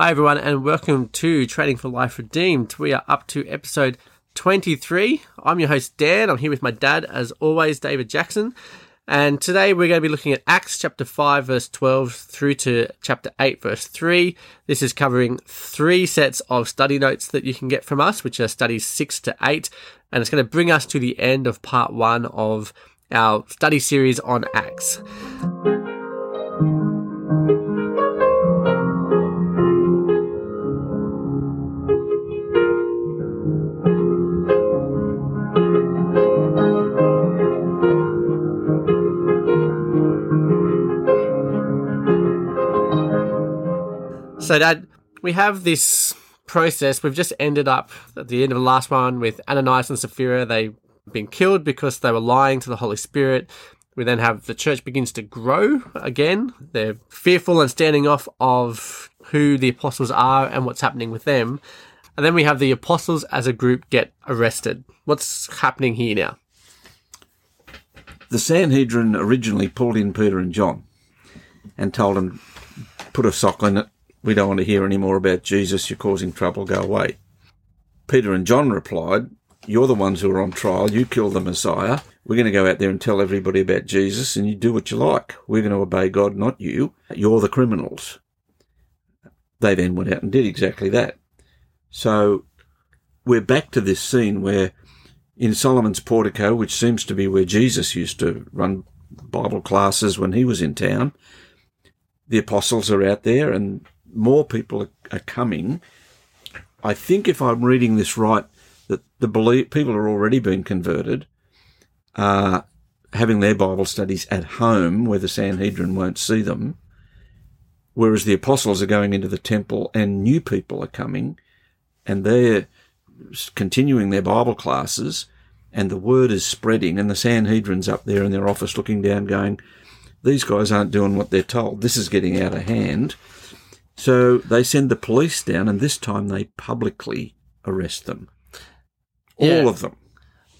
Hi, everyone, and welcome to Training for Life Redeemed. We are up to episode 23. I'm your host, Dan. I'm here with my dad, as always, David Jackson. And today we're going to be looking at Acts chapter 5, verse 12 through to chapter 8, verse 3. This is covering three sets of study notes that you can get from us, which are studies 6 to 8. And it's going to bring us to the end of part one of our study series on Acts. So, Dad, we have this process. We've just ended up at the end of the last one with Ananias and Sapphira. They've been killed because they were lying to the Holy Spirit. We then have the church begins to grow again. They're fearful and standing off of who the apostles are and what's happening with them. And then we have the apostles as a group get arrested. What's happening here now? The Sanhedrin originally pulled in Peter and John and told them, put a sock on it, we don't want to hear any more about Jesus. You're causing trouble. Go away. Peter and John replied, You're the ones who are on trial. You killed the Messiah. We're going to go out there and tell everybody about Jesus, and you do what you like. We're going to obey God, not you. You're the criminals. They then went out and did exactly that. So we're back to this scene where in Solomon's portico, which seems to be where Jesus used to run Bible classes when he was in town, the apostles are out there and more people are, are coming. I think if I'm reading this right, that the people are already being converted, uh, having their Bible studies at home where the Sanhedrin won't see them, whereas the apostles are going into the temple and new people are coming and they're continuing their Bible classes and the word is spreading and the Sanhedrin's up there in their office looking down going, these guys aren't doing what they're told. This is getting out of hand. So they send the police down, and this time they publicly arrest them. Yeah. All of them.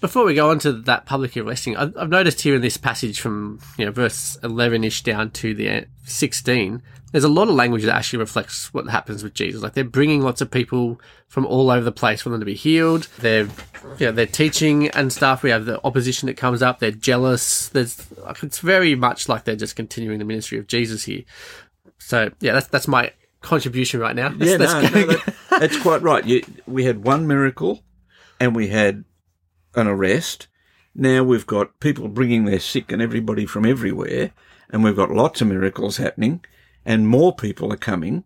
Before we go on to that public arresting, I- I've noticed here in this passage from you know verse eleven ish down to the uh, sixteen, there's a lot of language that actually reflects what happens with Jesus. Like they're bringing lots of people from all over the place for them to be healed. They're you know, they're teaching and stuff. We have the opposition that comes up. They're jealous. There's it's very much like they're just continuing the ministry of Jesus here. So yeah, that's that's my contribution right now. Yeah, Let's- no, no, that, that's quite right. You, we had one miracle, and we had an arrest. Now we've got people bringing their sick and everybody from everywhere, and we've got lots of miracles happening, and more people are coming,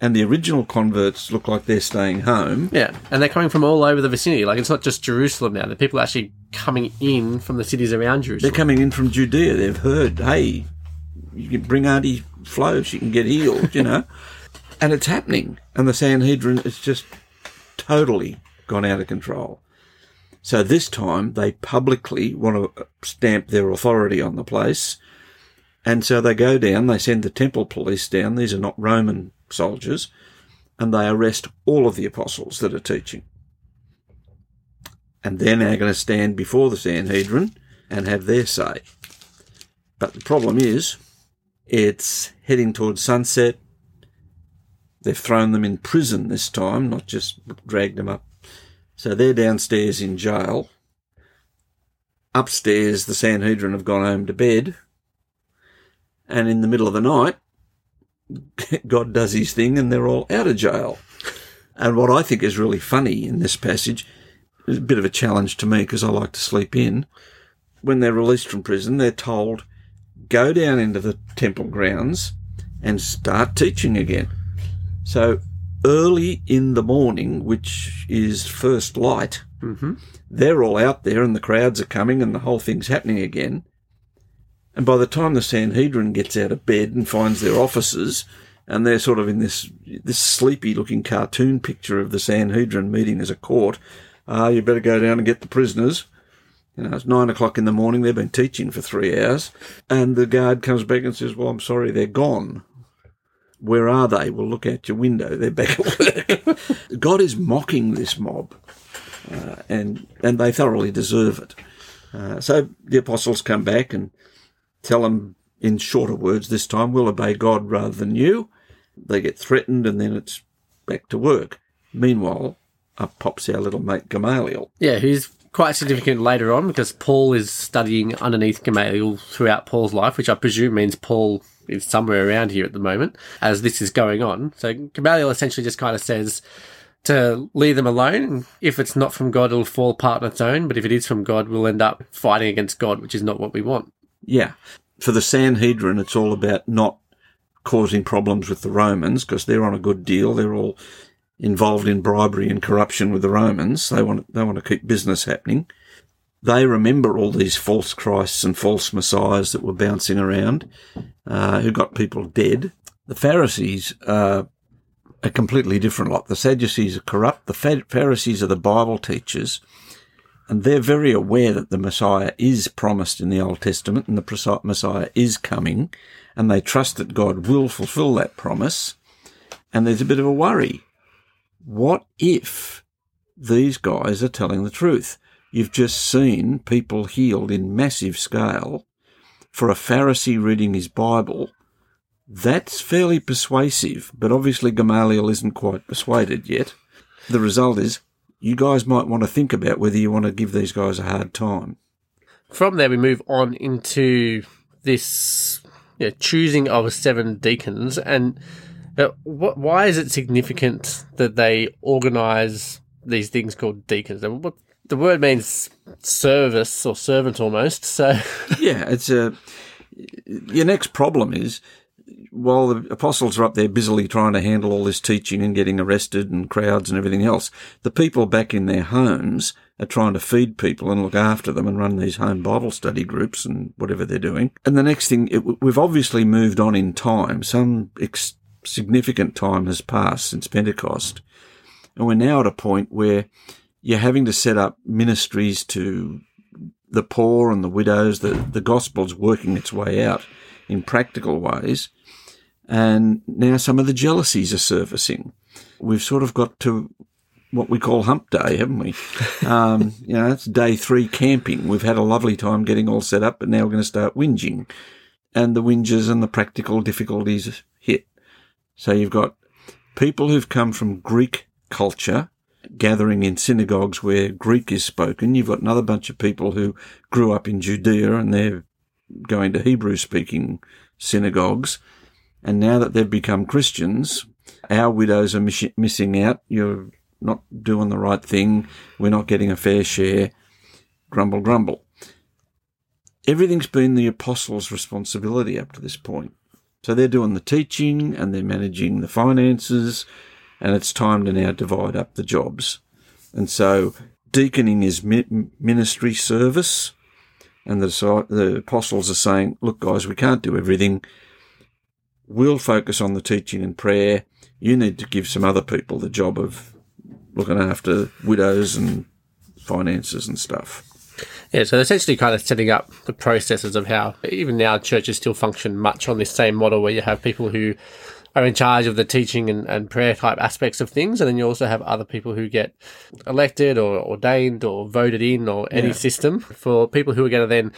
and the original converts look like they're staying home. Yeah, and they're coming from all over the vicinity. Like it's not just Jerusalem now. The people are actually coming in from the cities around Jerusalem. They're coming in from Judea. They've heard, hey, you can bring Auntie Flo, she can get healed, you know. and it's happening. And the Sanhedrin is just totally gone out of control. So this time they publicly want to stamp their authority on the place. And so they go down, they send the temple police down. These are not Roman soldiers. And they arrest all of the apostles that are teaching. And they're now going to stand before the Sanhedrin and have their say. But the problem is, it's heading towards sunset. They've thrown them in prison this time, not just dragged them up. So they're downstairs in jail. Upstairs, the Sanhedrin have gone home to bed. And in the middle of the night, God does his thing and they're all out of jail. And what I think is really funny in this passage is a bit of a challenge to me because I like to sleep in. When they're released from prison, they're told, go down into the temple grounds and start teaching again. So early in the morning, which is first light, hmm they're all out there and the crowds are coming and the whole thing's happening again. And by the time the Sanhedrin gets out of bed and finds their offices, and they're sort of in this this sleepy looking cartoon picture of the Sanhedrin meeting as a court, ah, you better go down and get the prisoners. You know, it's nine o'clock in the morning. They've been teaching for three hours, and the guard comes back and says, "Well, I'm sorry, they're gone." Where are they? Well, look out your window. They're back at work. God is mocking this mob, uh, and and they thoroughly deserve it. Uh, so the apostles come back and tell them in shorter words this time, we'll obey God rather than you. They get threatened, and then it's back to work. Meanwhile, up pops our little mate Gamaliel. Yeah, who's quite significant later on because Paul is studying underneath Gamaliel throughout Paul's life, which I presume means Paul is somewhere around here at the moment as this is going on. So Gamaliel essentially just kind of says to leave them alone. If it's not from God, it'll fall apart on its own. But if it is from God, we'll end up fighting against God, which is not what we want. Yeah. For the Sanhedrin, it's all about not causing problems with the Romans because they're on a good deal. They're all involved in bribery and corruption with the Romans. They want they want to keep business happening. They remember all these false Christs and false messiahs that were bouncing around, uh, who got people dead. The Pharisees are a completely different lot. The Sadducees are corrupt. The Pharisees are the Bible teachers, and they're very aware that the Messiah is promised in the Old Testament and the Messiah is coming, and they trust that God will fulfill that promise. And there's a bit of a worry what if these guys are telling the truth? You've just seen people healed in massive scale for a Pharisee reading his Bible. That's fairly persuasive, but obviously Gamaliel isn't quite persuaded yet. The result is you guys might want to think about whether you want to give these guys a hard time. From there, we move on into this you know, choosing of seven deacons, and uh, why is it significant that they organise these things called deacons? What, the word means service or servant almost. So yeah, it's a. Your next problem is while the apostles are up there busily trying to handle all this teaching and getting arrested and crowds and everything else, the people back in their homes are trying to feed people and look after them and run these home Bible study groups and whatever they're doing. And the next thing, it, we've obviously moved on in time. Some ex- significant time has passed since Pentecost. And we're now at a point where you're having to set up ministries to the poor and the widows. The, the gospel's working its way out in practical ways. And now some of the jealousies are surfacing. We've sort of got to what we call hump day, haven't we? Um, you know, it's day three camping. We've had a lovely time getting all set up, but now we're going to start whinging. And the whinges and the practical difficulties hit. So you've got people who've come from Greek culture gathering in synagogues where Greek is spoken. You've got another bunch of people who grew up in Judea and they're going to Hebrew speaking synagogues. And now that they've become Christians, our widows are miss- missing out. You're not doing the right thing. We're not getting a fair share. Grumble, grumble. Everything's been the apostles' responsibility up to this point. So they're doing the teaching and they're managing the finances, and it's time to now divide up the jobs. And so deaconing is ministry service, and the, the apostles are saying, look, guys, we can't do everything. We'll focus on the teaching and prayer. You need to give some other people the job of looking after widows and finances and stuff. Yeah, so essentially kind of setting up the processes of how even now churches still function much on this same model where you have people who are in charge of the teaching and, and prayer type aspects of things. And then you also have other people who get elected or ordained or voted in or any yeah. system for people who are going to then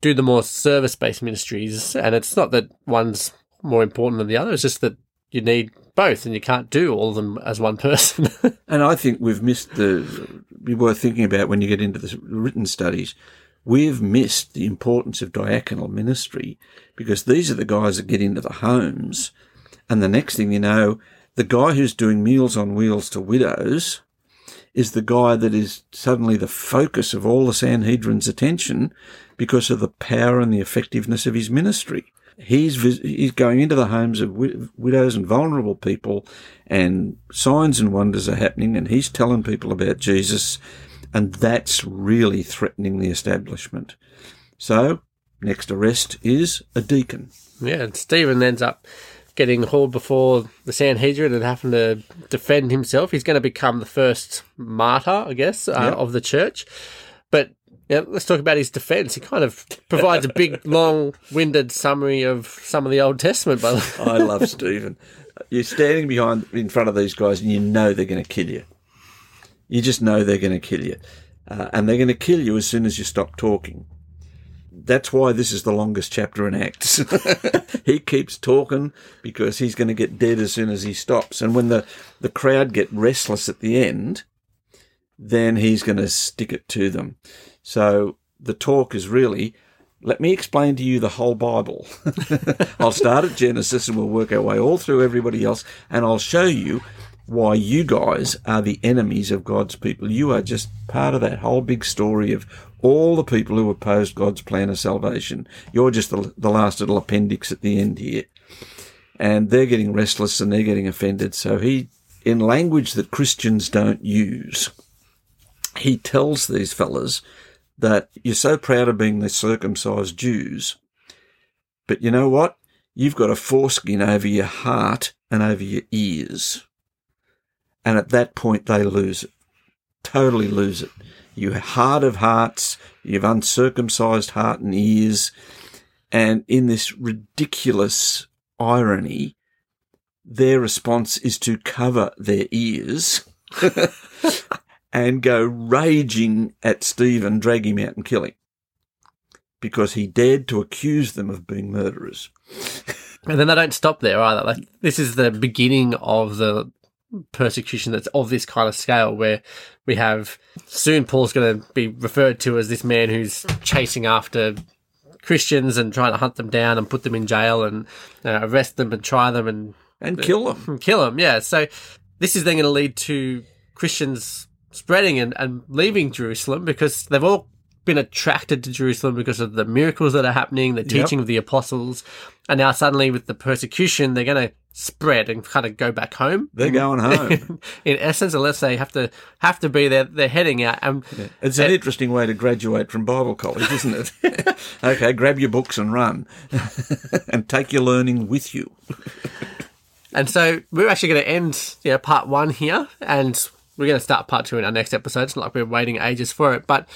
do the more service based ministries. And it's not that one's more important than the other, it's just that you need both and you can't do all of them as one person. and I think we've missed the be worth thinking about when you get into the written studies. We've missed the importance of diaconal ministry because these are the guys that get into the homes. And the next thing you know, the guy who's doing Meals on Wheels to widows is the guy that is suddenly the focus of all the Sanhedrin's attention because of the power and the effectiveness of his ministry. He's he's going into the homes of widows and vulnerable people, and signs and wonders are happening, and he's telling people about Jesus, and that's really threatening the establishment. So, next arrest is a deacon. Yeah, and Stephen ends up getting hauled before the Sanhedrin and having to defend himself. He's going to become the first martyr, I guess, uh, yep. of the church. But yeah, let's talk about his defense. He kind of provides a big, long winded summary of some of the Old Testament, by the way. I love Stephen. You're standing behind in front of these guys and you know they're going to kill you. You just know they're going to kill you. Uh, and they're going to kill you as soon as you stop talking. That's why this is the longest chapter in Acts. he keeps talking because he's going to get dead as soon as he stops. And when the, the crowd get restless at the end, then he's going to stick it to them. So the talk is really, let me explain to you the whole Bible. I'll start at Genesis and we'll work our way all through everybody else, and I'll show you why you guys are the enemies of God's people. You are just part of that whole big story of all the people who opposed God's plan of salvation. You're just the, the last little appendix at the end here. And they're getting restless and they're getting offended. So he, in language that Christians don't use, he tells these fellas that you're so proud of being the circumcised Jews, but you know what? You've got a foreskin over your heart and over your ears. And at that point, they lose it. Totally lose it. You heart of hearts, you've uncircumcised heart and ears. And in this ridiculous irony, their response is to cover their ears and go raging at Stephen, drag him out and kill him because he dared to accuse them of being murderers. And then they don't stop there either. Like this is the beginning of the persecution that's of this kind of scale where we have soon Paul's going to be referred to as this man who's chasing after Christians and trying to hunt them down and put them in jail and uh, arrest them and try them and and kill them. and kill them. Yeah. So this is then going to lead to Christians spreading and, and leaving Jerusalem because they've all been attracted to Jerusalem because of the miracles that are happening, the teaching of the apostles, and now suddenly with the persecution, they're going to spread and kind of go back home. They're going home. In essence, unless they have to have to be there, they're heading out. Um, and It's an uh, interesting way to graduate from Bible college, isn't it? okay, grab your books and run and take your learning with you. And so we're actually going to end you know, part one here, and we're going to start part two in our next episode. It's not like we're waiting ages for it, but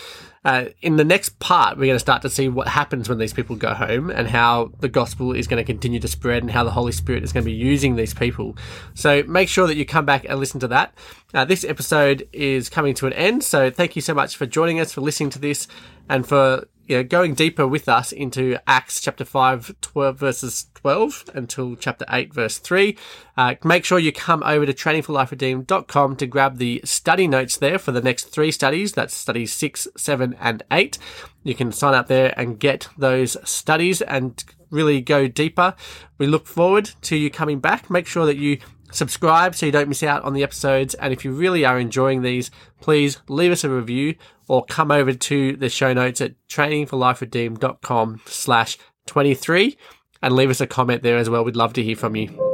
uh, in the next part, we're going to start to see what happens when these people go home and how the gospel is going to continue to spread and how the Holy Spirit is going to be using these people. So make sure that you come back and listen to that. Uh, this episode is coming to an end, so thank you so much for joining us, for listening to this, and for you know, going deeper with us into Acts chapter 5, 12 verses 12 until chapter 8 verse 3. Uh, make sure you come over to trainingforliferedeemed.com to grab the study notes there for the next three studies. That's studies 6, 7 and 8. You can sign up there and get those studies and really go deeper. We look forward to you coming back. Make sure that you subscribe so you don't miss out on the episodes. And if you really are enjoying these, please leave us a review or come over to the show notes at trainingforliferedeemed.com slash 23 and leave us a comment there as well. We'd love to hear from you.